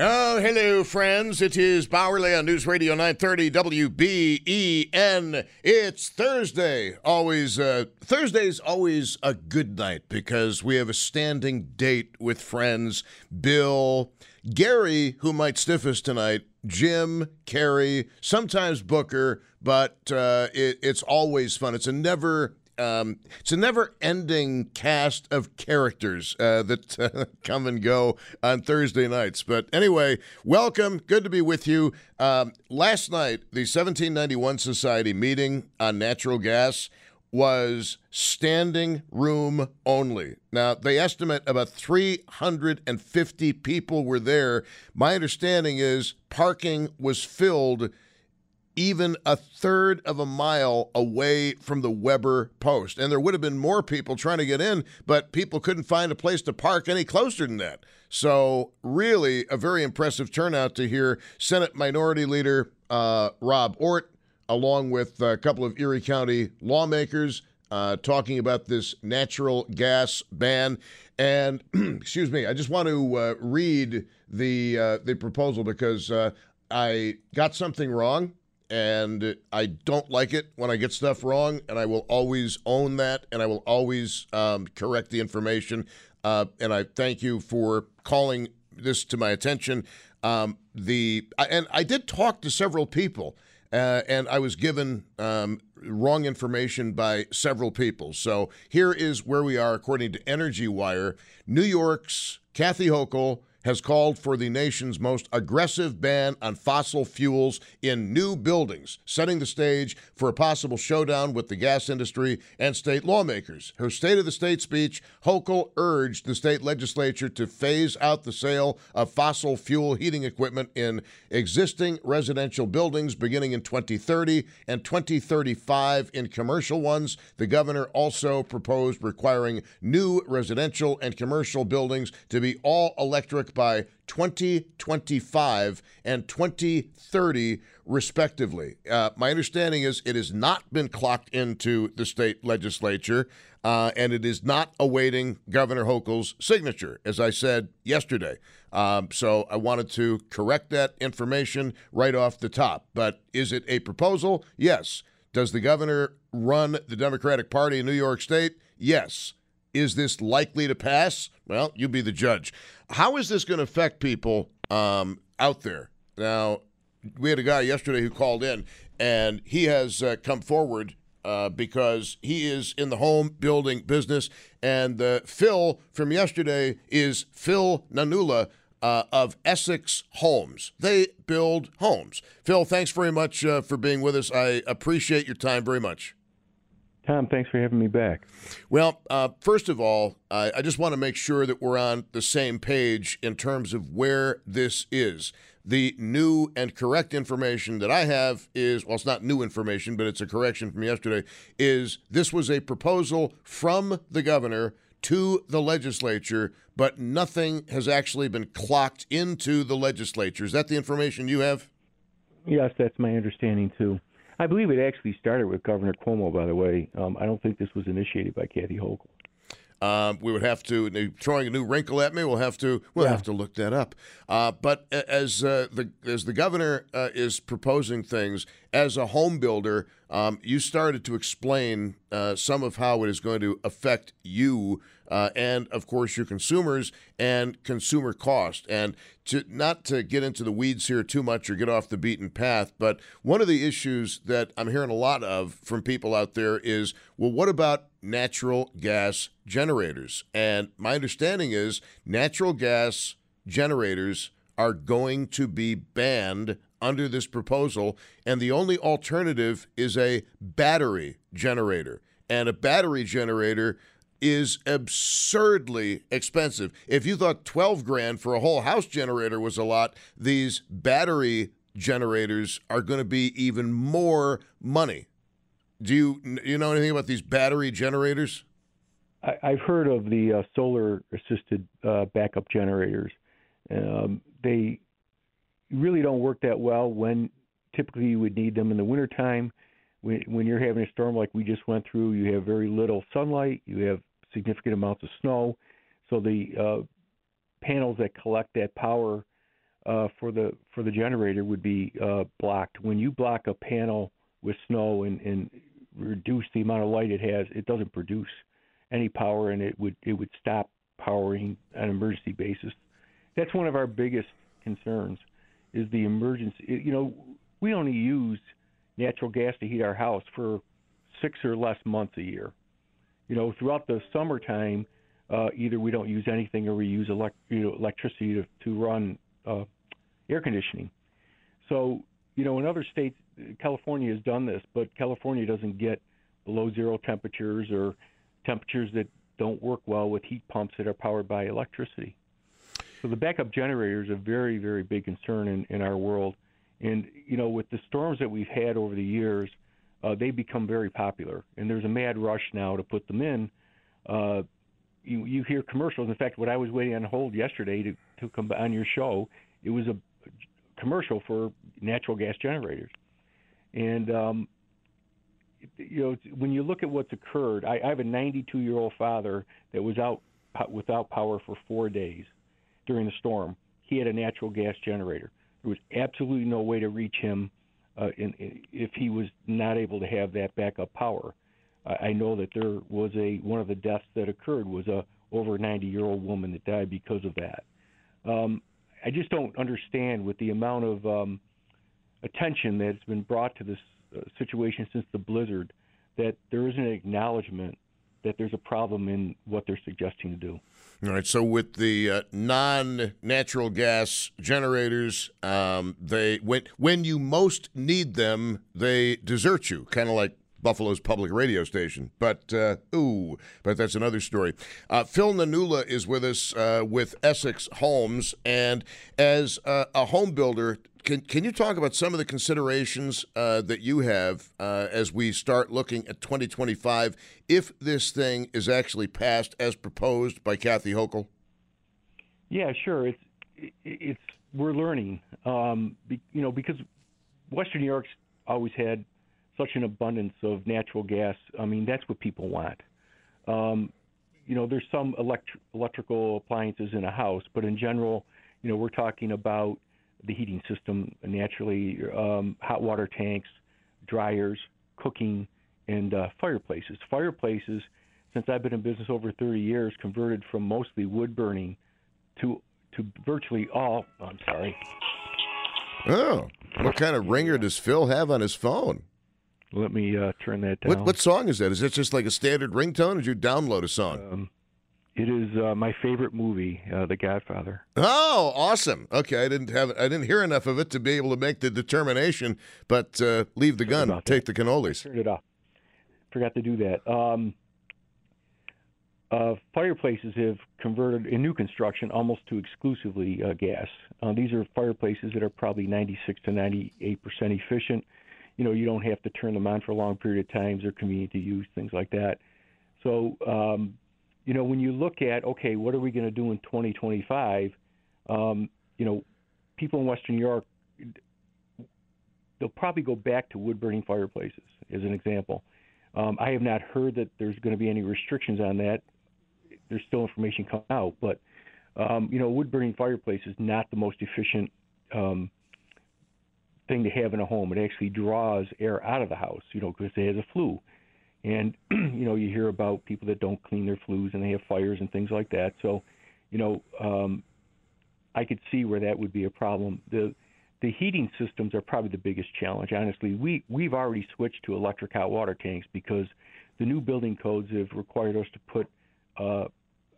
Oh, hello, friends. It is Bauerle on News Radio 930 WBEN. It's Thursday. Always, uh, Thursday's always a good night because we have a standing date with friends. Bill, Gary, who might stiff us tonight, Jim, Carrie, sometimes Booker, but uh, it, it's always fun. It's a never um, it's a never-ending cast of characters uh, that uh, come and go on Thursday nights. But anyway, welcome. Good to be with you. Um, last night, the 1791 Society meeting on natural gas was standing room only. Now, they estimate about 350 people were there. My understanding is parking was filled even a third of a mile away from the Weber post. And there would have been more people trying to get in, but people couldn't find a place to park any closer than that. So, really, a very impressive turnout to hear Senate Minority Leader uh, Rob Ortt, along with a couple of Erie County lawmakers, uh, talking about this natural gas ban. And excuse me, I just want to uh, read the uh, the proposal because uh, I got something wrong and I don't like it when I get stuff wrong, and I will always own that, and I will always um, correct the information. Uh, and I thank you for calling this to my attention. Um, the and I did talk to several people, uh, and I was given um, wrong information by several people. So here is where we are according to Energy Wire. New York's Kathy Hochul has called for the nation's most aggressive ban on fossil fuels in new buildings, setting the stage for a possible showdown with the gas industry and state lawmakers. Her State of the State speech, Hochul urged the state legislature to phase out the sale of fossil fuel heating equipment in existing residential buildings beginning in 2030 and 2035 in commercial ones. The governor also proposed requiring new residential and commercial buildings to be all electric by 2025 and 2030, respectively. Uh, my understanding is it has not been clocked into the state legislature, uh, and it is not awaiting Governor Hochul's signature, as I said yesterday. Um, so I wanted to correct that information right off the top. But is it a proposal? Yes. Does the governor run the Democratic Party in New York State? Yes. Is this likely to pass? Well, you be the judge. How is this going to affect people um, out there? Now, we had a guy yesterday who called in, and he has uh, come forward uh, because he is in the home building business. And uh, Phil from yesterday is Phil Nanula uh, of Essex Homes. They build homes. Phil, thanks very much uh, for being with us. I appreciate your time very much. Tom, thanks for having me back. Well, uh, first of all, uh, I just want to make sure that we're on the same page in terms of where this is. The new and correct information that I have is well, it's not new information, but it's a correction from yesterday. Is this was a proposal from the governor to the legislature, but nothing has actually been clocked into the legislature. Is that the information you have? Yes, that's my understanding too. I believe it actually started with Governor Cuomo, by the way. Um, I don't think this was initiated by Kathy Hochul. Um, we would have to throwing a new wrinkle at me. We'll have to we'll yeah. have to look that up. Uh, but as uh, the as the governor uh, is proposing things as a home builder, um, you started to explain uh, some of how it is going to affect you uh, and, of course, your consumers and consumer cost. And to not to get into the weeds here too much or get off the beaten path, but one of the issues that I'm hearing a lot of from people out there is, well, what about natural gas generators? And my understanding is natural gas generators are going to be banned under this proposal, and the only alternative is a battery generator. And a battery generator is absurdly expensive. If you thought 12 grand for a whole house generator was a lot, these battery generators are going to be even more money. Do you you know anything about these battery generators? I, have heard of the uh, solar assisted uh, backup generators. Um, they really don't work that well when typically you would need them in the wintertime. When, when you're having a storm like we just went through, you have very little sunlight, you have significant amounts of snow. So the uh, panels that collect that power uh, for the for the generator would be uh, blocked. When you block a panel with snow and, and reduce the amount of light it has, it doesn't produce any power, and it would it would stop powering on an emergency basis. That's one of our biggest concerns is the emergency. You know, we only use natural gas to heat our house for six or less months a year. You know, throughout the summertime, uh, either we don't use anything or we use elect- you know, electricity to, to run uh, air conditioning. So, you know, in other states, California has done this, but California doesn't get below zero temperatures or temperatures that don't work well with heat pumps that are powered by electricity. So the backup generator is a very, very big concern in, in our world. And, you know, with the storms that we've had over the years, uh, they become very popular. And there's a mad rush now to put them in. Uh, you, you hear commercials. In fact, when I was waiting on hold yesterday to, to come on your show, it was a commercial for natural gas generators. And, um, you know, when you look at what's occurred, I, I have a 92 year old father that was out without power for four days during the storm. He had a natural gas generator. There was absolutely no way to reach him uh, in, in, if he was not able to have that backup power. I know that there was a one of the deaths that occurred was a over 90 year old woman that died because of that. Um, I just don't understand with the amount of um, attention that's been brought to this uh, situation since the blizzard that there isn't an acknowledgement that there's a problem in what they're suggesting to do. All right. So with the uh, non-natural gas generators, um, they when when you most need them, they desert you, kind of like Buffalo's public radio station. But uh, ooh, but that's another story. Uh, Phil Nanula is with us uh, with Essex Homes, and as a home builder, can can you talk about some of the considerations uh, that you have uh, as we start looking at 2025 if this thing is actually passed as proposed by Kathy Hochul? Yeah, sure. It's it's we're learning, um, be, you know, because Western New York's always had such an abundance of natural gas. I mean, that's what people want. Um, you know, there's some elect- electrical appliances in a house, but in general, you know, we're talking about the heating system naturally, um, hot water tanks, dryers, cooking, and uh, fireplaces. Fireplaces, since I've been in business over 30 years, converted from mostly wood burning to to virtually all. Oh, I'm sorry. Oh, what kind of ringer does Phil have on his phone? Let me uh, turn that down. What, what song is that? Is that just like a standard ringtone, or did you download a song? Um, it is uh, my favorite movie, uh, The Godfather. Oh, awesome! Okay, I didn't have I didn't hear enough of it to be able to make the determination. But uh, leave the gun, take the cannolis. Turn it off. Forgot to do that. Um, uh, fireplaces have converted in new construction almost to exclusively uh, gas. Uh, these are fireplaces that are probably 96 to 98 percent efficient you know you don't have to turn them on for a long period of times. They're convenient to use, things like that. So um, you know when you look at okay, what are we going to do in 2025? Um, you know, people in Western New York they'll probably go back to wood burning fireplaces as an example. Um, I have not heard that there's going to be any restrictions on that. There's still information coming out, but um, you know, wood burning fireplace is not the most efficient um, thing to have in a home. It actually draws air out of the house, you know, because it has a flue. And you know, you hear about people that don't clean their flues and they have fires and things like that. So, you know, um, I could see where that would be a problem. The the heating systems are probably the biggest challenge. Honestly, we we've already switched to electric hot water tanks because the new building codes have required us to put uh,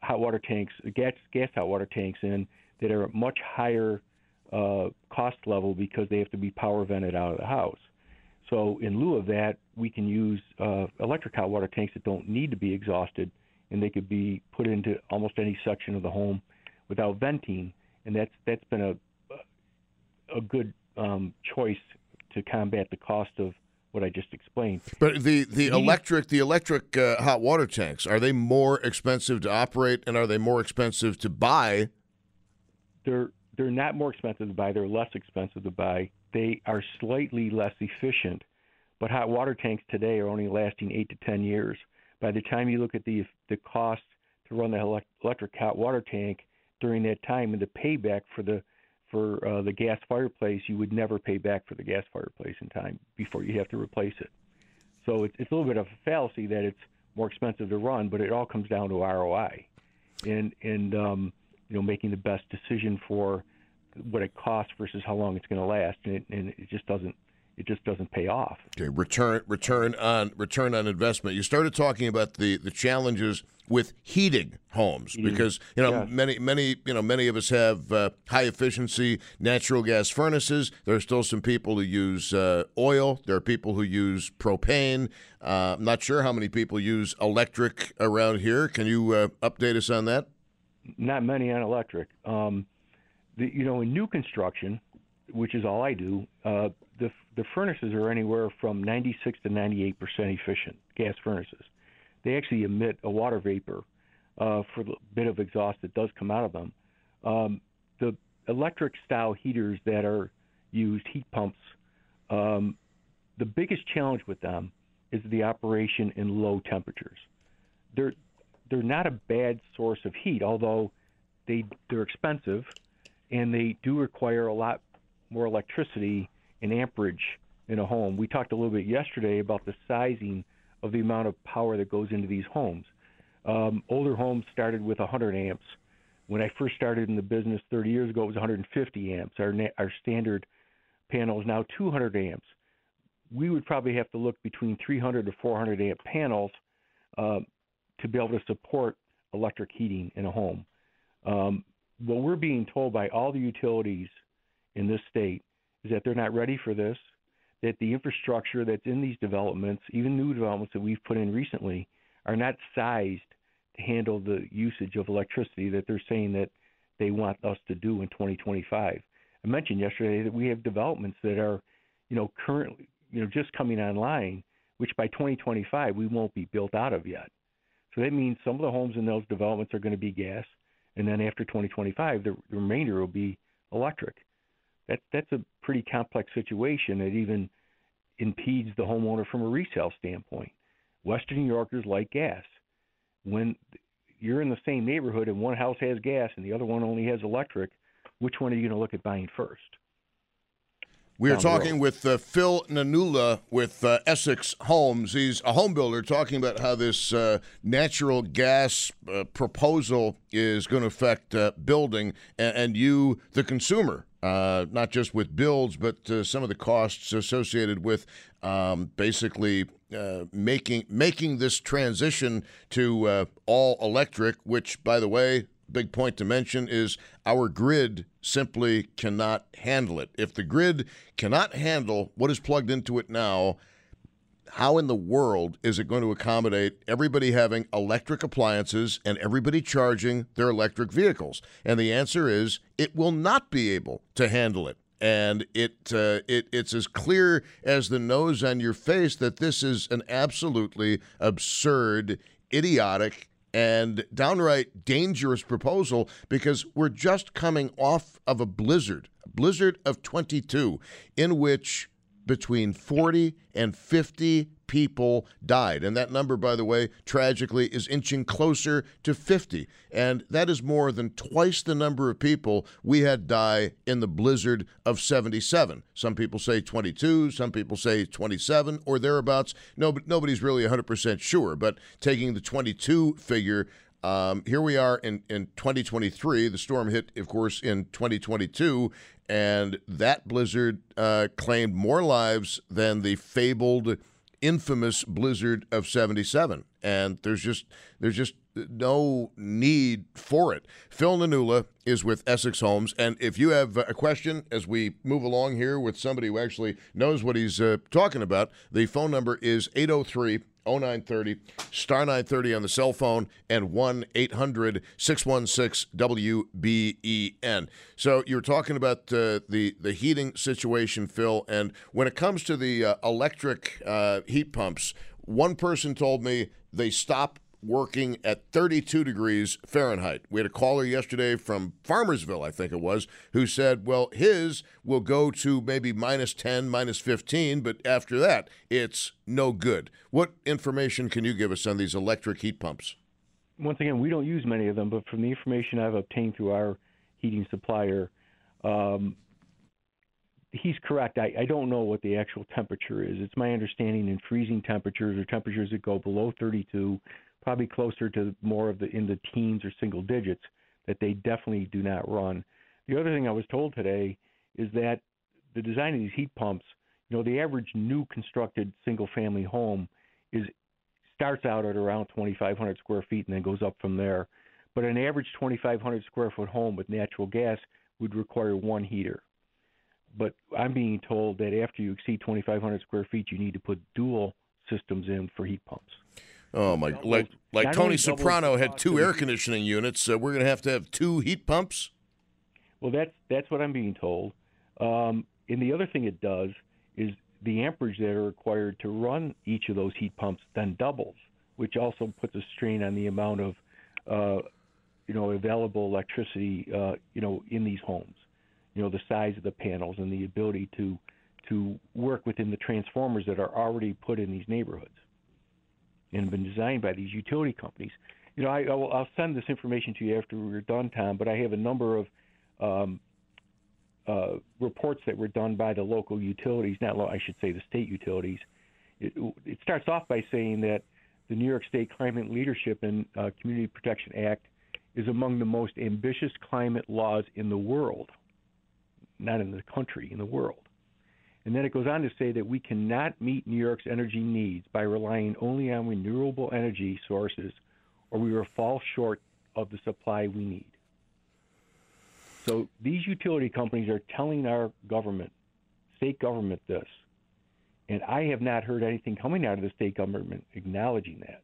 hot water tanks, gas gas hot water tanks in that are at much higher uh, cost level because they have to be power vented out of the house. So in lieu of that, we can use uh, electric hot water tanks that don't need to be exhausted, and they could be put into almost any section of the home without venting, and that's that's been a a good um, choice to combat the cost of what I just explained. But the, the electric the electric uh, hot water tanks are they more expensive to operate and are they more expensive to buy? They're they're not more expensive to buy, they're less expensive to buy. They are slightly less efficient, but hot water tanks today are only lasting 8 to 10 years. By the time you look at the the cost to run the electric hot water tank during that time and the payback for the for uh, the gas fireplace, you would never pay back for the gas fireplace in time before you have to replace it. So it's, it's a little bit of a fallacy that it's more expensive to run, but it all comes down to ROI, and and um, you know making the best decision for what it costs versus how long it's going to last, and it, and it just doesn't it just doesn't pay off. Okay, return return on return on investment. You started talking about the the challenges with heating homes because you know many many you know many of us have uh, high efficiency natural gas furnaces. There are still some people who use uh, oil. There are people who use propane. Uh, I'm not sure how many people use electric around here. Can you uh, update us on that? Not many on electric. Um, the, you know, in new construction, which is all I do, uh, the the furnaces are anywhere from 96 to 98 percent efficient gas furnaces. They actually emit a water vapor uh, for the bit of exhaust that does come out of them. Um, the electric style heaters that are used, heat pumps, um, the biggest challenge with them is the operation in low temperatures. They're they're not a bad source of heat, although they they're expensive and they do require a lot more electricity and amperage in a home. We talked a little bit yesterday about the sizing of the amount of power that goes into these homes. Um, older homes started with 100 amps. When I first started in the business 30 years ago, it was 150 amps. Our, our standard panel is now 200 amps. We would probably have to look between 300 to 400 amp panels uh, to be able to support electric heating in a home. Um, what we're being told by all the utilities in this state is that they're not ready for this, that the infrastructure that's in these developments, even new developments that we've put in recently, are not sized to handle the usage of electricity that they're saying that they want us to do in 2025. I mentioned yesterday that we have developments that are, you know, currently, you know, just coming online, which by 2025 we won't be built out of yet. So that means some of the homes in those developments are going to be gas, and then after 2025, the, remainder will be electric. That that's a pretty complex situation that even impedes the homeowner from a resale standpoint. Western New Yorkers like gas. When you're in the same neighborhood and one house has gas and the other one only has electric, which one are you going to look at buying first? We are talking with uh, Phil Nanula with uh, Essex Homes. He's a home builder talking about how this uh, natural gas uh, proposal is going to affect uh, building and, and, you, the consumer, uh, not just with builds, but some of the costs associated with um, basically making making this transition to all electric. Which, by the way, big point to mention is our grid simply cannot handle it. If the grid cannot handle what is plugged into it now, how in the world is it going to accommodate everybody having electric appliances and everybody charging their electric vehicles? And the answer is it will not be able to handle it. And it, uh, it it's as clear as the nose on your face that this is an absolutely absurd, idiotic, and downright dangerous proposal because we're just coming off of a blizzard, a blizzard of 22, in which between 40 and 50 people died. And that number, by the way, tragically is inching closer to 50. And that is more than twice the number of people we had die in the blizzard of 77. Some people say 22, some people say 27 or thereabouts. No, nobody's really 100% sure. But taking the 22 figure, um, here we are in, in 2023. The storm hit, of course, in 2022, and that blizzard uh, claimed more lives than the fabled infamous blizzard of 77 and there's just there's just no need for it. Phil Nanula is with Essex Homes and if you have a question as we move along here with somebody who actually knows what he's uh, talking about, the phone number is 803 0930, star 930 on the cell phone, and 1 800 616 WBEN. So you're talking about uh, the, the heating situation, Phil, and when it comes to the uh, electric uh, heat pumps, one person told me they stop working at 32 degrees Fahrenheit. We had a caller yesterday from Farmersville, I think it was, who said, well, his will go to maybe minus 10, minus 15, but after that, it's no good. What information can you give us on these electric heat pumps? Once again, we don't use many of them, but from the information I've obtained through our heating supplier, Um, he's correct. I, I don't know what the actual temperature is. It's my understanding in freezing temperatures or temperatures that go below 32, probably closer to more of the in the teens or single digits, that they definitely do not run. The other thing I was told today is that the design of these heat pumps, you know, the average new constructed single family home is starts out at around 2,500 square feet and then goes up from there. But an average 2,500 square foot home with natural gas would require one heater. But I'm being told that after you exceed 2,500 square feet, you need to put dual systems in for heat pumps. Oh my! Like like Tony Soprano had two air conditioning units. So we're going to have to have two heat pumps. Well, that's that's what I'm being told. Um, and the other thing it does is the amperage that are required to run each of those heat pumps then doubles, which also puts a strain on the amount of uh, you know available electricity uh, you know in these homes. You know the size of the panels and the ability to to work within the transformers that are already put in these neighborhoods and been designed by these utility companies. You know, I, will, I'll send this information to you after we're done, Tom. But I have a number of um, uh, reports that were done by the local utilities, not I should say the state utilities. It, it, starts off by saying that the New York State Climate Leadership and uh, Community Protection Act is among the most ambitious climate laws in the world, not in the country, in the world. And then it goes on to say that we cannot meet New York's energy needs by relying only on renewable energy sources, or we will fall short of the supply we need. So these utility companies are telling our government, state government, this. And I have not heard anything coming out of the state government acknowledging that.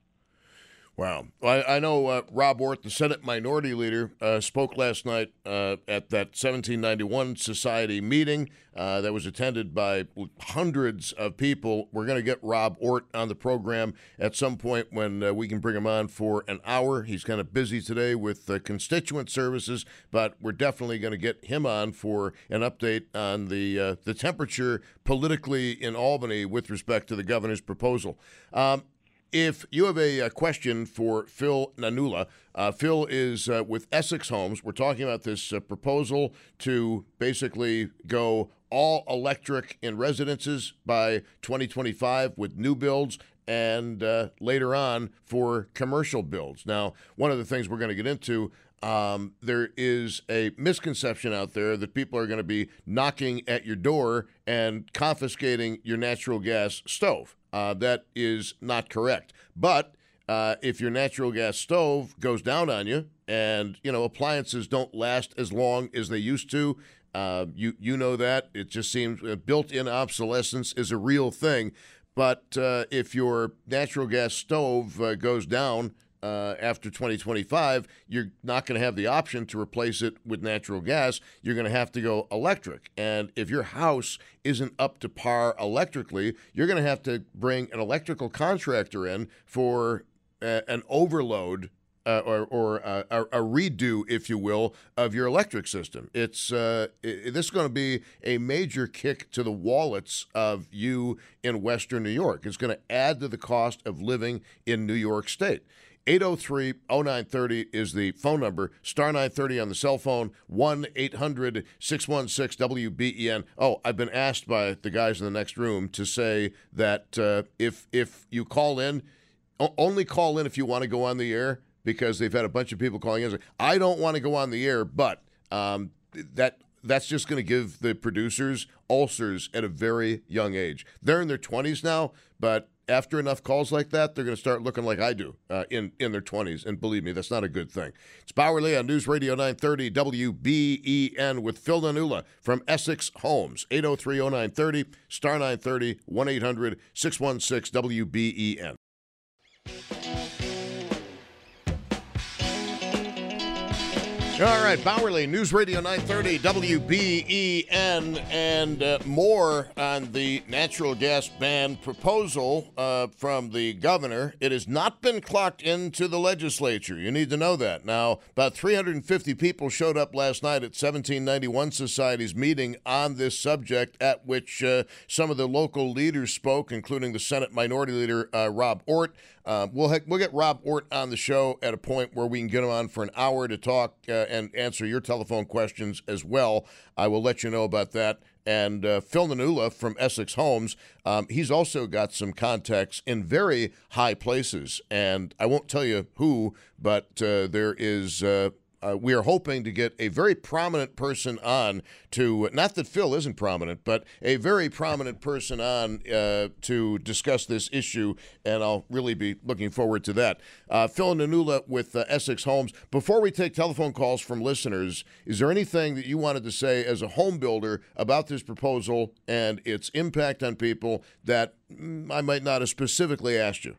Wow. I, I know uh, Rob Ortt, the Senate Minority Leader, uh, spoke last night uh, at that 1791 Society meeting uh, that was attended by hundreds of people. We're going to get Rob Ortt on the program at some point when uh, we can bring him on for an hour. He's kind of busy today with constituent services, but we're definitely going to get him on for an update on the uh, the temperature politically in Albany with respect to the governor's proposal. Um, if you have a, a question for Phil Nanula, uh, Phil is uh, with Essex Homes. We're talking about this uh, proposal to basically go all electric in residences by 2025 with new builds and uh, later on for commercial builds. Now, one of the things we're going to get into um, there is a misconception out there that people are going to be knocking at your door and confiscating your natural gas stove. Uh, that is not correct. But uh, if your natural gas stove goes down on you, and you know appliances don't last as long as they used to, uh, you you know that it just seems uh, built-in obsolescence is a real thing. But uh, if your natural gas stove uh, goes down uh, after 2025, you're not going to have the option to replace it with natural gas. You're going to have to go electric. And if your house isn't up to par electrically, you're going to have to bring an electrical contractor in for an overload uh, or, or uh, a, a, redo, if you will, of your electric system. It's uh, it, this is going to be a major kick to the wallets of you in Western New York. It's going to add to the cost of living in New York State. 803 0930 is the phone number. Star 930 on the cell phone. 1 800 616 WBEN. Oh, I've been asked by the guys in the next room to say that uh, if if you call in, only call in if you want to go on the air because they've had a bunch of people calling in. I don't want to go on the air, but um, that that's just going to give the producers ulcers at a very young age. They're in their 20s now, but after enough calls like that, they're going to start looking like I do uh, in in their 20s. And believe me, that's not a good thing. It's Bauerle on News Radio 930 WBEN with Phil Nanula from Essex Homes, 803 0930, star 930, 1 800 616 WBEN. All right, Bauerle, News Radio 930, WBEN, and uh, more on the natural gas ban proposal uh, from the governor. It has not been clocked into the legislature. You need to know that. Now, about 350 people showed up last night at 1791 Society's meeting on this subject, at which uh, some of the local leaders spoke, including the Senate Minority Leader uh, Rob Ortt. Uh, we'll ha- we'll get Rob Ortt on the show at a point where we can get him on for an hour to talk uh, and answer your telephone questions as well. I will let you know about that. And uh, Phil Nanula from Essex Homes, um, he's also got some contacts in very high places, and I won't tell you who, but uh, there is uh, we are hoping to get a very prominent person on to, not that Phil isn't prominent, but a very prominent person on uh, to discuss this issue, and I'll really be looking forward to that. Uh, Phil Nanula with uh, Essex Homes. Before we take telephone calls from listeners, is there anything that you wanted to say as a home builder about this proposal and its impact on people that mm, I might not have specifically asked you?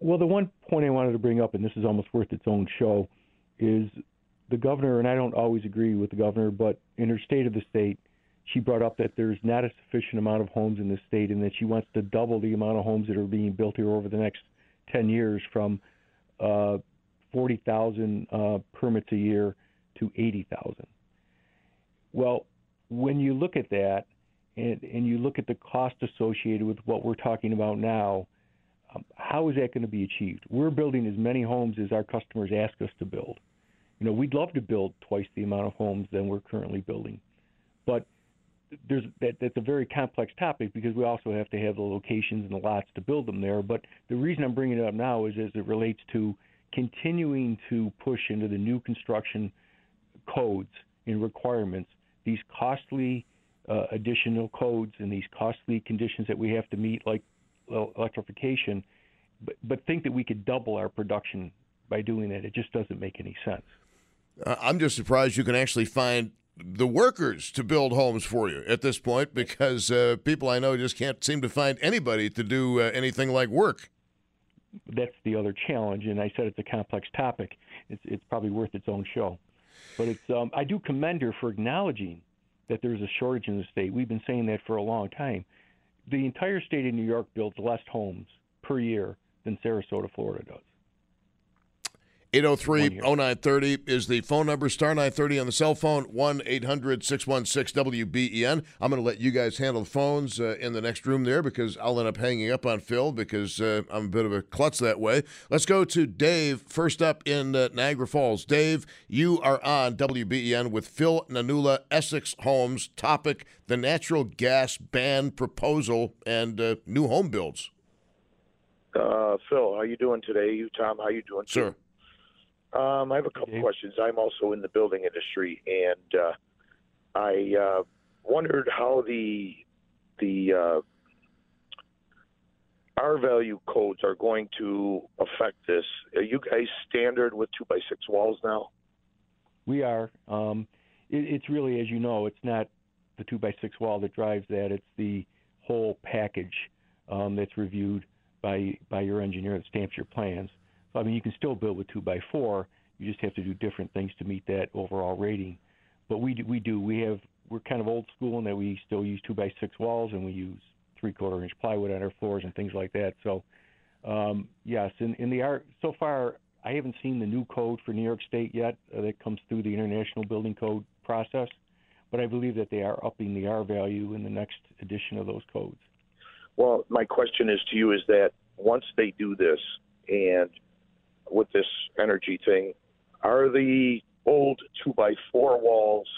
Well, the one point I wanted to bring up, and this is almost worth its own show, is the governor, and I don't always agree with the governor, but in her state of the state, she brought up that there's not a sufficient amount of homes in the state and that she wants to double the amount of homes that are being built here over the next 10 years from uh, 40,000 uh, permits a year to 80,000. Well, when you look at that and, and you look at the cost associated with what we're talking about now, um, how is that going to be achieved? We're building as many homes as our customers ask us to build. You know, we'd love to build twice the amount of homes than we're currently building, but there's that, that's a very complex topic because we also have to have the locations and the lots to build them there. But the reason I'm bringing it up now is as it relates to continuing to push into the new construction codes and requirements these costly uh, additional codes and these costly conditions that we have to meet, like electrification, but, but think that we could double our production by doing that. It just doesn't make any sense. Uh, I'm just surprised you can actually find the workers to build homes for you at this point because uh, people I know just can't seem to find anybody to do uh, anything like work. That's the other challenge, and I said it's a complex topic. It's, it's probably worth its own show. But it's um, I do commend her for acknowledging that there's a shortage in the state. We've been saying that for a long time the entire state of New York builds less homes per year than Sarasota, Florida does. 803 0930 is the phone number, star 930 on the cell phone, 1 800 616 WBEN. I'm going to let you guys handle the phones uh, in the next room there because I'll end up hanging up on Phil because uh, I'm a bit of a klutz that way. Let's go to Dave, first up in uh, Niagara Falls. Dave, you are on WBEN with Phil Nanula, Essex Homes. Topic the natural gas ban proposal and uh, new home builds. Uh, Phil, how you doing today? You, Tom, how you doing? Sir. Um, I have a couple questions. I'm also in the building industry, and uh, I uh, wondered how the the uh, R value codes are going to affect this. Are you guys standard with two by six walls now? We are. Um, it, it's really, as you know, it's not the two by six wall that drives that. It's the whole package um, that's reviewed by by your engineer that stamps your plans. I mean, you can still build with two by four. You just have to do different things to meet that overall rating. But we do, we do we have we're kind of old school in that we still use two by six walls and we use three quarter inch plywood on our floors and things like that. So um, yes, in, in the art so far I haven't seen the new code for New York State yet uh, that comes through the International Building Code process, but I believe that they are upping the R value in the next edition of those codes. Well, my question is to you: is that once they do this and with this energy thing are the old two by four walls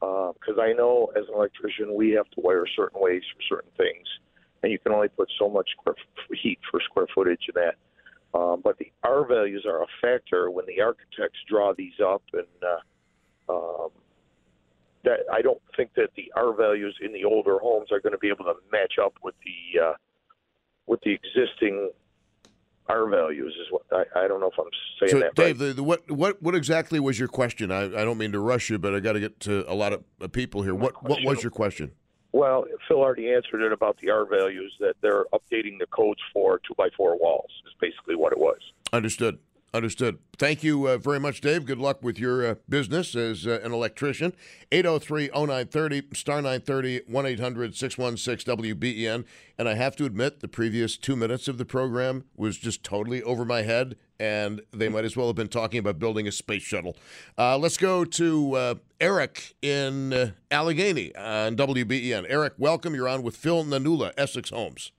because uh, I know as an electrician we have to wire certain ways for certain things, and you can only put so much heat for square footage in that. Um, but the R values are a factor when the architects draw these up, and uh, um, that I don't think that the R values in the older homes are going to be able to match up with the uh, with the existing R values is what I, I don't know if I'm saying so, that Dave, right. the, the, what what what exactly was your question? I, I don't mean to rush you, but I got to get to a lot of uh, people here. What what was your question? Well, Phil already answered it about the R values that they're updating the codes for two by four walls. Is basically what it was. Understood. Understood. Thank you uh, very much, Dave. Good luck with your uh, business as uh, an electrician. 803 0930, star 930, 1 800 616 WBEN. And I have to admit, the previous two minutes of the program was just totally over my head, and they might as well have been talking about building a space shuttle. Uh, let's go to uh, Eric in uh, Allegany on WBEN. Eric, welcome. You're on with Phil Nanula, Essex Homes.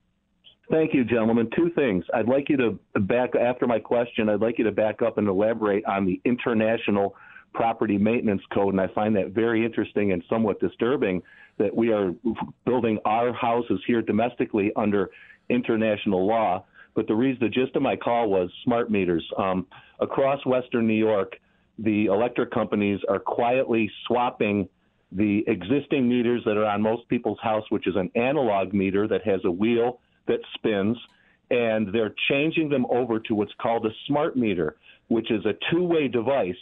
Thank you, gentlemen. Two things. I'd like you to back after my question. I'd like you to back up and elaborate on the international property maintenance code, and I find that very interesting and somewhat disturbing that we are building our houses here domestically under international law. But the reason, the gist of my call was smart meters. Um, across Western New York, the electric companies are quietly swapping the existing meters that are on most people's house, which is an analog meter that has a wheel that spins, and they're changing them over to what's called a smart meter, which is a two way device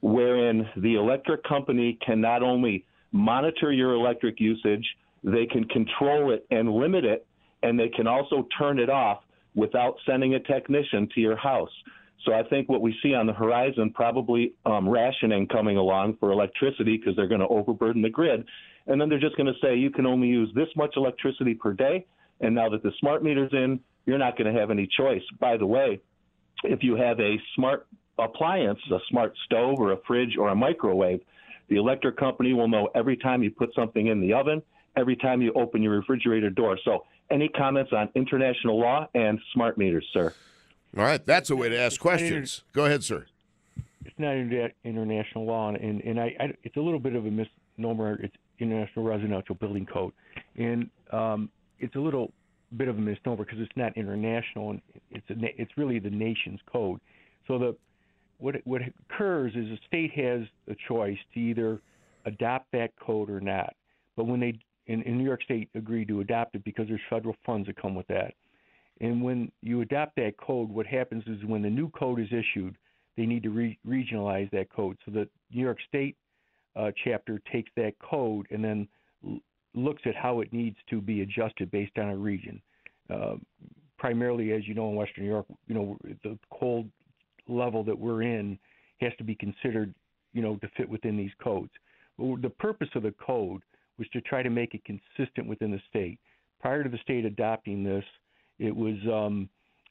wherein the electric company can not only monitor your electric usage, they can control it and limit it, and they can also turn it off without sending a technician to your house. So I think what we see on the horizon, probably um, rationing coming along for electricity because they're going to overburden the grid. And then they're just going to say you can only use this much electricity per day. And now that the smart meter's in, you're not going to have any choice. By the way, if you have a smart appliance, a smart stove or a fridge or a microwave, the electric company will know every time you put something in the oven, every time you open your refrigerator door. So, any comments on international law and smart meters, sir? All right, that's a way to ask questions. Go ahead, sir. It's not international law, and and I, I it's a little bit of a misnomer. It's International Residential Building Code, and um, it's a little bit of a misnomer because it's not international, and it's a, it's really the nation's code. So the what what occurs is a state has a choice to either adopt that code or not. But when they in, in New York State agreed to adopt it because there's federal funds that come with that. And when you adopt that code, what happens is when the new code is issued, they need to re- regionalize that code. So the New York State uh, chapter takes that code and then looks at how it needs to be adjusted based on a region. Uh, primarily, as you know, in Western New York, you know the cold level that we're in has to be considered, you know, to fit within these codes. But the purpose of the code was to try to make it consistent within the state. Prior to the state adopting this, it was um,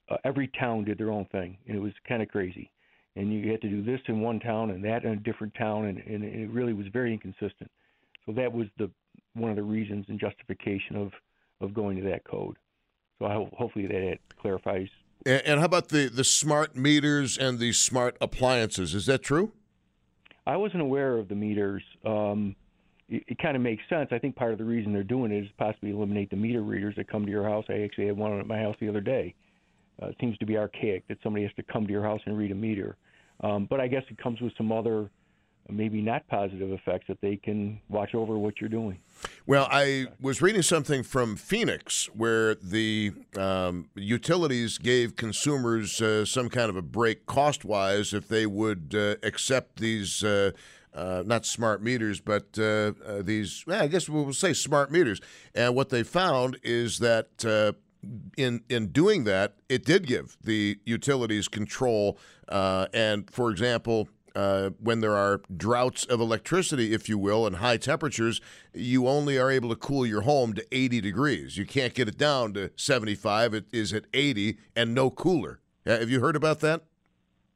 uh, every town did their own thing, and it was kind of crazy. And you had to do this in one town and that in a different town, and, and it really was very inconsistent. So that was the one of the reasons and justification of of going to that code. So I hope, hopefully that clarifies. And, and how about the the smart meters and the smart appliances? Is that true? I wasn't aware of the meters. Um, it, it kind of makes sense. I think part of the reason they're doing it is possibly eliminate the meter readers that come to your house. I actually had one at my house the other day. Uh, it seems to be archaic that somebody has to come to your house and read a meter. Um, but I guess it comes with some other, maybe not positive effects that they can watch over what you're doing. Well, I was reading something from Phoenix where the um, utilities gave consumers uh, some kind of a break cost wise if they would uh, accept these. Uh, uh, not smart meters, but uh, uh, these, well, I guess we'll say smart meters. And what they found is that in in doing that, it did give the utilities control. Uh, and for example, uh, when there are droughts of electricity, if you will, and high temperatures, you only are able to cool your home to 80 degrees. You can't get it down to 75. It is at 80 and no cooler. Have you heard about that?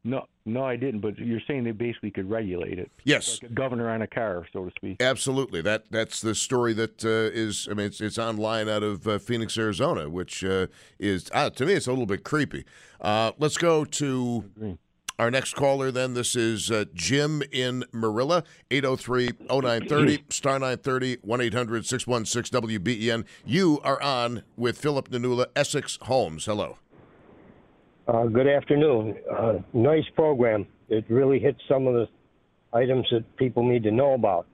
No, no, I didn't. But you're saying they basically could regulate it. Yes, like a governor on a car, so to speak. Absolutely. That that's the story that uh, is. I mean, it's it's online out of uh, Phoenix, Arizona, which uh, is uh, to me it's a little bit creepy. Uh, let's go to our next caller. Then this is uh, Jim in Marilla, 803-0930, star 930, 1-800-616 WBEN. You are on with Philip Nanula, Essex Homes. Hello. Uh, good afternoon. Uh, nice program. It really hits some of the items that people need to know about.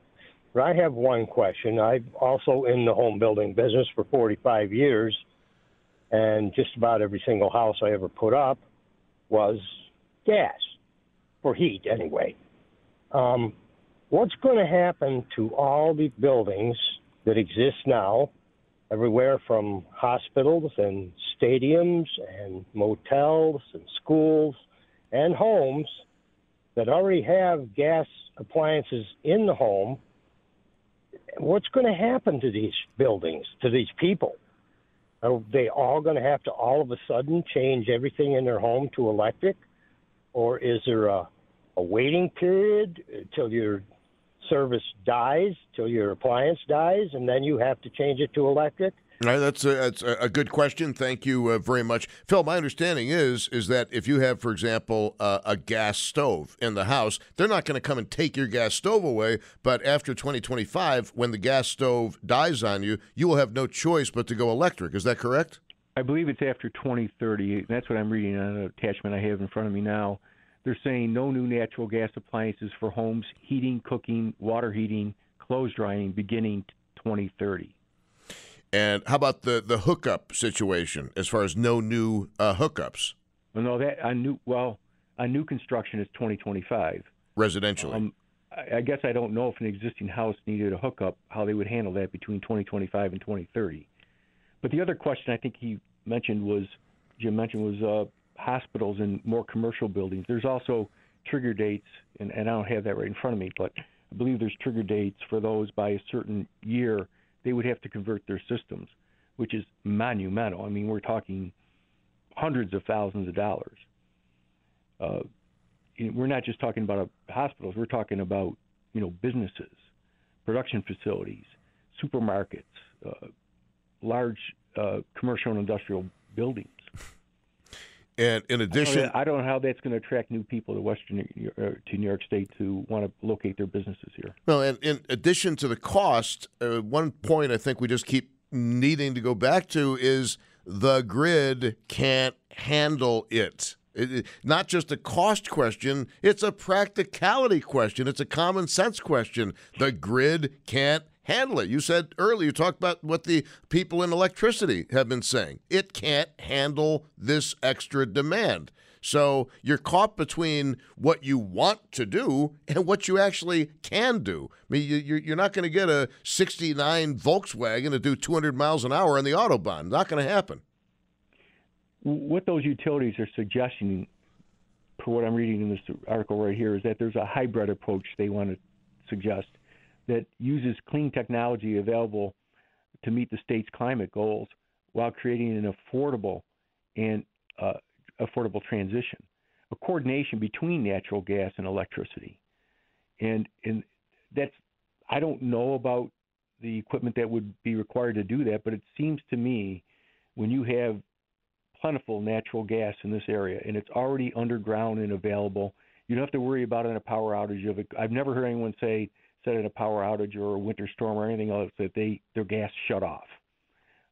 But I have one question. I'm also in the home building business for 45 years, and just about every single house I ever put up was gas, for heat anyway. Um, what's going to happen to all the buildings that exist now everywhere from hospitals and stadiums and motels and schools and homes that already have gas appliances in the home. What's going to happen to these buildings, to these people? Are they all going to have to all of a sudden change everything in their home to electric? Or is there a, a waiting period until you're service dies till your appliance dies, and then you have to change it to electric? That's a, that's a good question. Thank you uh, very much, Phil. My understanding is is that if you have, for example, uh, a gas stove in the house, they're not going to come and take your gas stove away. But after 2025, when the gas stove dies on you, you will have no choice but to go electric. Is that correct? I believe it's after 2030. That's what I'm reading on an attachment I have in front of me now. They're saying no new natural gas appliances for homes, heating, cooking, water heating, clothes drying, beginning 2030. And how about the the hookup situation as far as no new uh, hookups? Well, no, that on new well on new construction is 2025 residentially. Um, I, I guess I don't know if an existing house needed a hookup, how they would handle that between 2025 and 2030. But the other question I think he mentioned was Jim mentioned was uh, hospitals and more commercial buildings. There's also trigger dates, and, and I don't have that right in front of me, but I believe there's trigger dates for those by a certain year they would have to convert their systems, which is monumental. I mean, we're talking hundreds of thousands of dollars. Uh, we're not just talking about hospitals. We're talking about you know businesses, production facilities, supermarkets, uh, large uh, commercial and industrial buildings. And in addition, I don't know how that's going to attract new people to Western uh, to New York State to want to locate their businesses here. Well, and in addition to the cost, uh, one point I think we just keep needing to go back to is the grid can't handle it. It, it, not just a cost question, it's a practicality question. It's a common sense question. The grid can't handle it. You said earlier, you talked about what the people in electricity have been saying. It can't handle this extra demand. So you're caught between what you want to do and what you actually can do. I mean, you're not going to get a 69 Volkswagen to do 200 miles an hour on the Autobahn. Not going to happen. What those utilities are suggesting, for what I'm reading in this article right here, is that there's a hybrid approach they want to suggest that uses clean technology available to meet the state's climate goals while creating an affordable and uh, affordable transition, a coordination between natural gas and electricity. And, and that's, I don't know about the equipment that would be required to do that, but it seems to me when you have plentiful natural gas in this area and it's already underground and available, you don't have to worry about it in a power outage of it. I've never heard anyone say set in a power outage or a winter storm or anything else that they their gas shut off.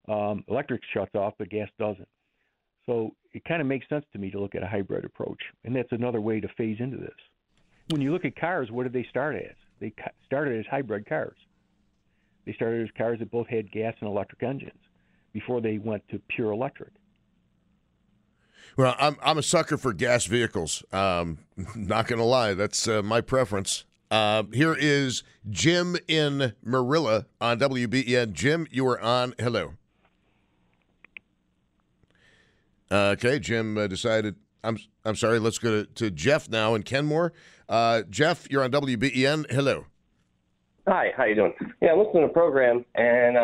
Um, electric shuts off, but gas doesn't. So it kind of makes sense to me to look at a hybrid approach, and that's another way to phase into this. When you look at cars, what did they start as? They started as hybrid cars. They started as cars that both had gas and electric engines before they went to pure electric. Well, I'm I'm a sucker for gas vehicles. Um, not going to lie, that's uh, my preference. Uh, here is Jim in Marilla on WBEN. Jim, you are on. Hello. Uh, okay, Jim uh, decided. I'm I'm sorry. Let's go to, to Jeff now in Kenmore. Uh, Jeff, you're on WBEN. Hello. Hi. How you doing? Yeah, I'm listening to the program, and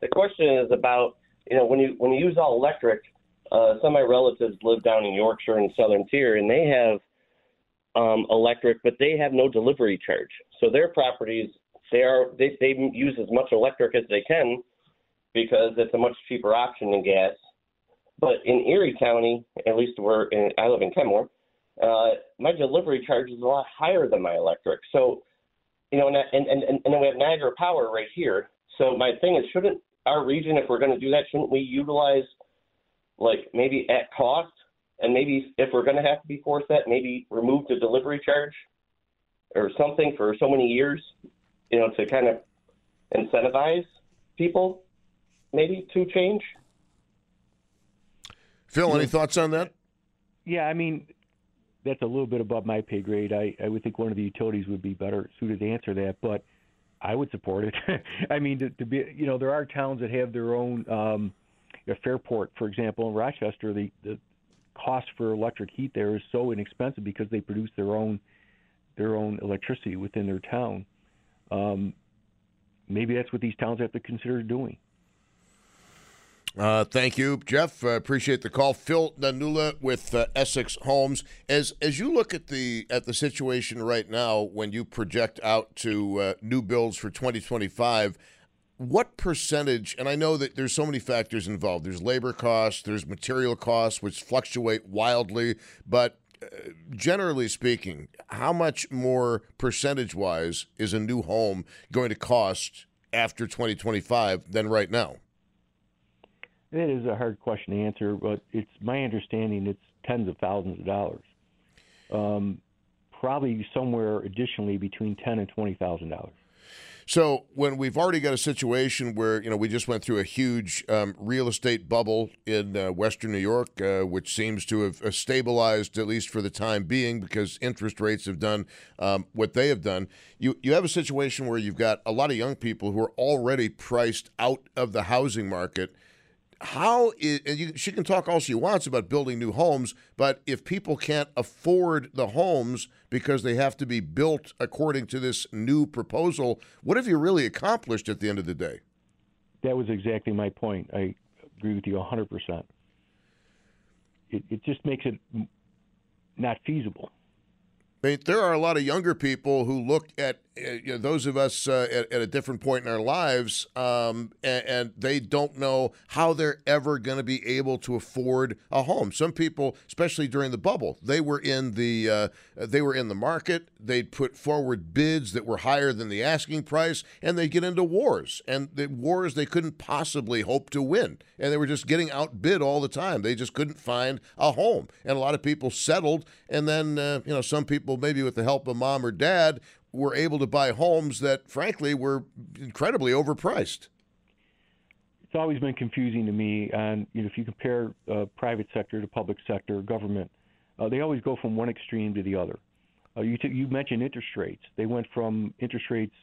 the question is about you know when you when you use all electric. Some of my relatives live down in Yorkshire and Southern Tier, and they have um, electric, but they have no delivery charge. So their properties, they are they, they use as much electric as they can because it's a much cheaper option than gas. But in Erie County, at least where in, I live in Kenmore, uh, my delivery charge is a lot higher than my electric. So, you know, and and and, and then we have Niagara Power right here. So my thing is, shouldn't our region, if we're going to do that, shouldn't we utilize like maybe at cost and maybe if we're going to have to be forced that, maybe remove the delivery charge or something for so many years, you know, to kind of incentivize people maybe to change. Phil, any thoughts on that? Yeah, I mean, that's a little bit above my pay grade. I, I would think one of the utilities would be better suited to answer that, but I would support it. I mean, to, to be, you know, there are towns that have their own. Um, Fairport, for example, in Rochester, the, the cost for electric heat there is so inexpensive because they produce their own their own electricity within their town. Um, maybe that's what these towns have to consider doing. Uh, thank you, Jeff. Uh, appreciate the call. Phil Nanula with uh, Essex Homes. As as you look at the at the situation right now, when you project out to uh, new builds for 2025, what percentage? And I know that there's so many factors involved. There's labor costs, there's material costs, which fluctuate wildly. But uh, generally speaking, how much more percentage wise is a new home going to cost after 2025 than right now? It is a hard question to answer, but it's my understanding it's tens of thousands of dollars. Um, probably somewhere additionally between ten and twenty thousand dollars. So when we've already got a situation where you know we just went through a huge um, real estate bubble in uh, Western New York, uh, which seems to have uh, stabilized at least for the time being because interest rates have done um, what they have done. You you have a situation where you've got a lot of young people who are already priced out of the housing market how is, you, she can talk all she wants about building new homes, but if people can't afford the homes because they have to be built according to this new proposal, what have you really accomplished at the end of the day? That was exactly my point. I agree with you 100%. It, it just makes it not feasible. I mean, there are a lot of younger people who look at you know, those of us uh, at, at, a different point in our lives, um, and, and, they don't know how they're ever going to be able to afford a home. Some people, especially during the bubble, they were in the uh, they were in the market. They'd put forward bids that were higher than the asking price, and they get into wars, and the wars they couldn't possibly hope to win, and they were just getting outbid all the time. They just couldn't find a home, and a lot of people settled, and then uh, you know some people maybe with the help of mom or dad were able to buy homes that, frankly, were incredibly overpriced. It's always been confusing to me, and you know, if you compare uh, private sector to public sector, government, uh, they always go from one extreme to the other. Uh, you, t- you mentioned interest rates; they went from interest rates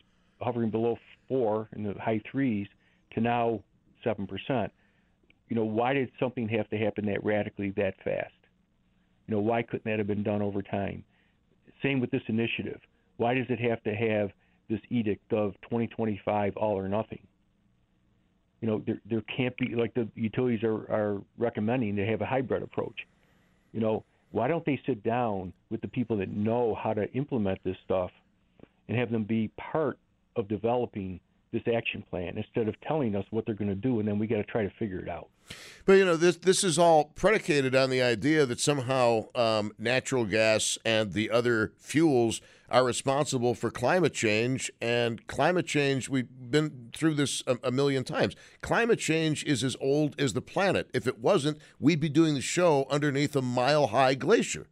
hovering below four in the high threes to now seven percent. You know, why did something have to happen that radically that fast? You know, why couldn't that have been done over time? Same with this initiative why does it have to have this edict of 2025 all or nothing? You know, there there can't be like the utilities are are recommending they have a hybrid approach. You know, why don't they sit down with the people that know how to implement this stuff and have them be part of developing this action plan instead of telling us what they're going to do and then we got to try to figure it out. But you know this this is all predicated on the idea that somehow um, natural gas and the other fuels are responsible for climate change. And climate change, we've been through this a, a, million times. Climate change is as old as the planet. If it wasn't, we'd be doing the show underneath a mile high glacier.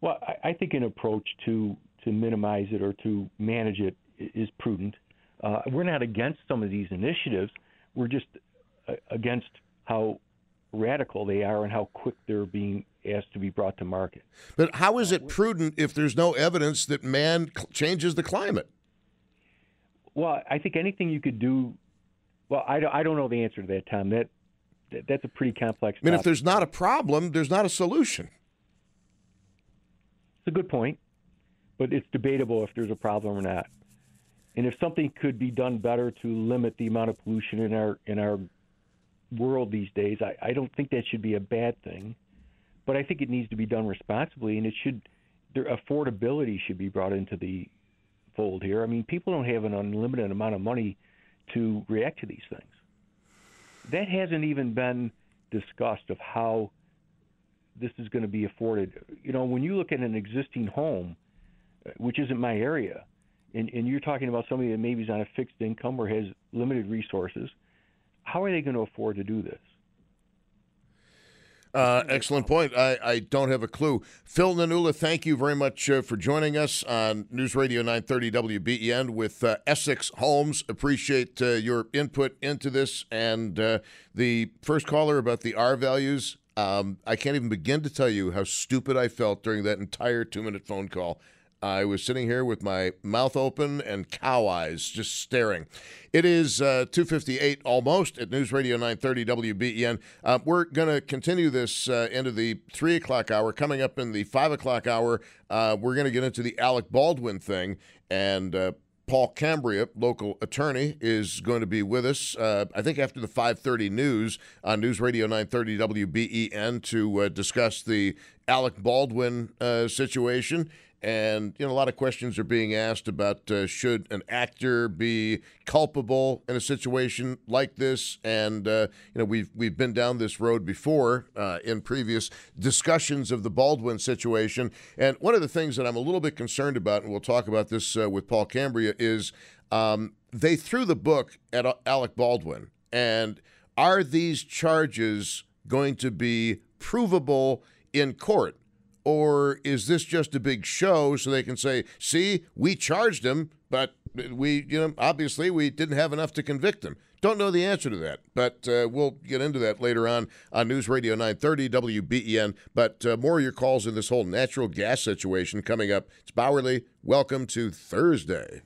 Well, I, I think an approach to, to minimize it or to manage it is prudent. Uh, we're not against some of these initiatives. We're just uh, against how radical they are and how quick they're being asked to be brought to market. But how is uh, it prudent if there's no evidence that man changes the climate? Well, I think anything you could do. Well, I don't, I don't know the answer to that, Tom. That, that that's a pretty complex. I mean, topic. if there's not a problem, there's not a solution. It's a good point, but it's debatable if there's a problem or not. And if something could be done better to limit the amount of pollution in our in our world these days, I, I don't think that should be a bad thing but I think it needs to be done responsibly, and it should their affordability should be brought into the fold here. I mean, people don't have an unlimited amount of money to react to these things. That hasn't even been discussed of how this is going to be afforded. You know, when you look at an existing home, which isn't my area, and, and you're talking about somebody that maybe is on a fixed income or has limited resources, how are they going to afford to do this? Uh, excellent point. I, I don't have a clue. Phil Nanula, thank you very much uh, for joining us on News Radio 930 WBEN with uh, Essex Homes. Appreciate uh, your input into this. And uh, the first caller about the R values, um, I can't even begin to tell you how stupid I felt during that entire two minute phone call. I was sitting here with my mouth open and cow eyes just staring. It is uh, 258 almost at News Radio 930 WBEN. Uh, we're going to continue this uh, into the 3 o'clock hour. Coming up in the 5 o'clock hour, uh, we're going to get into the Alec Baldwin thing. And uh, Paul Cambria, local attorney, is going to be with us. Uh, I think after the 5:30 news on News Radio 930 WBEN to uh, discuss the Alec Baldwin uh, situation and you know a lot of questions are being asked about uh, should an actor be culpable in a situation like this? And uh, you know we've we've been down this road before uh, in previous discussions of the Baldwin situation. And one of the things that I'm a little bit concerned about and we'll talk about this uh, with Paul Cambria is um, they threw the book at Alec Baldwin. And are these charges going to be provable in court or is this just a big show so they can say, see, we charged him, but we, you know, obviously we didn't have enough to convict him? Don't know the answer to that, but uh, we'll get into that later on on News Radio 930 WBEN. But uh, more of your calls in this whole natural gas situation coming up. It's Bauerle. Welcome to Thursday.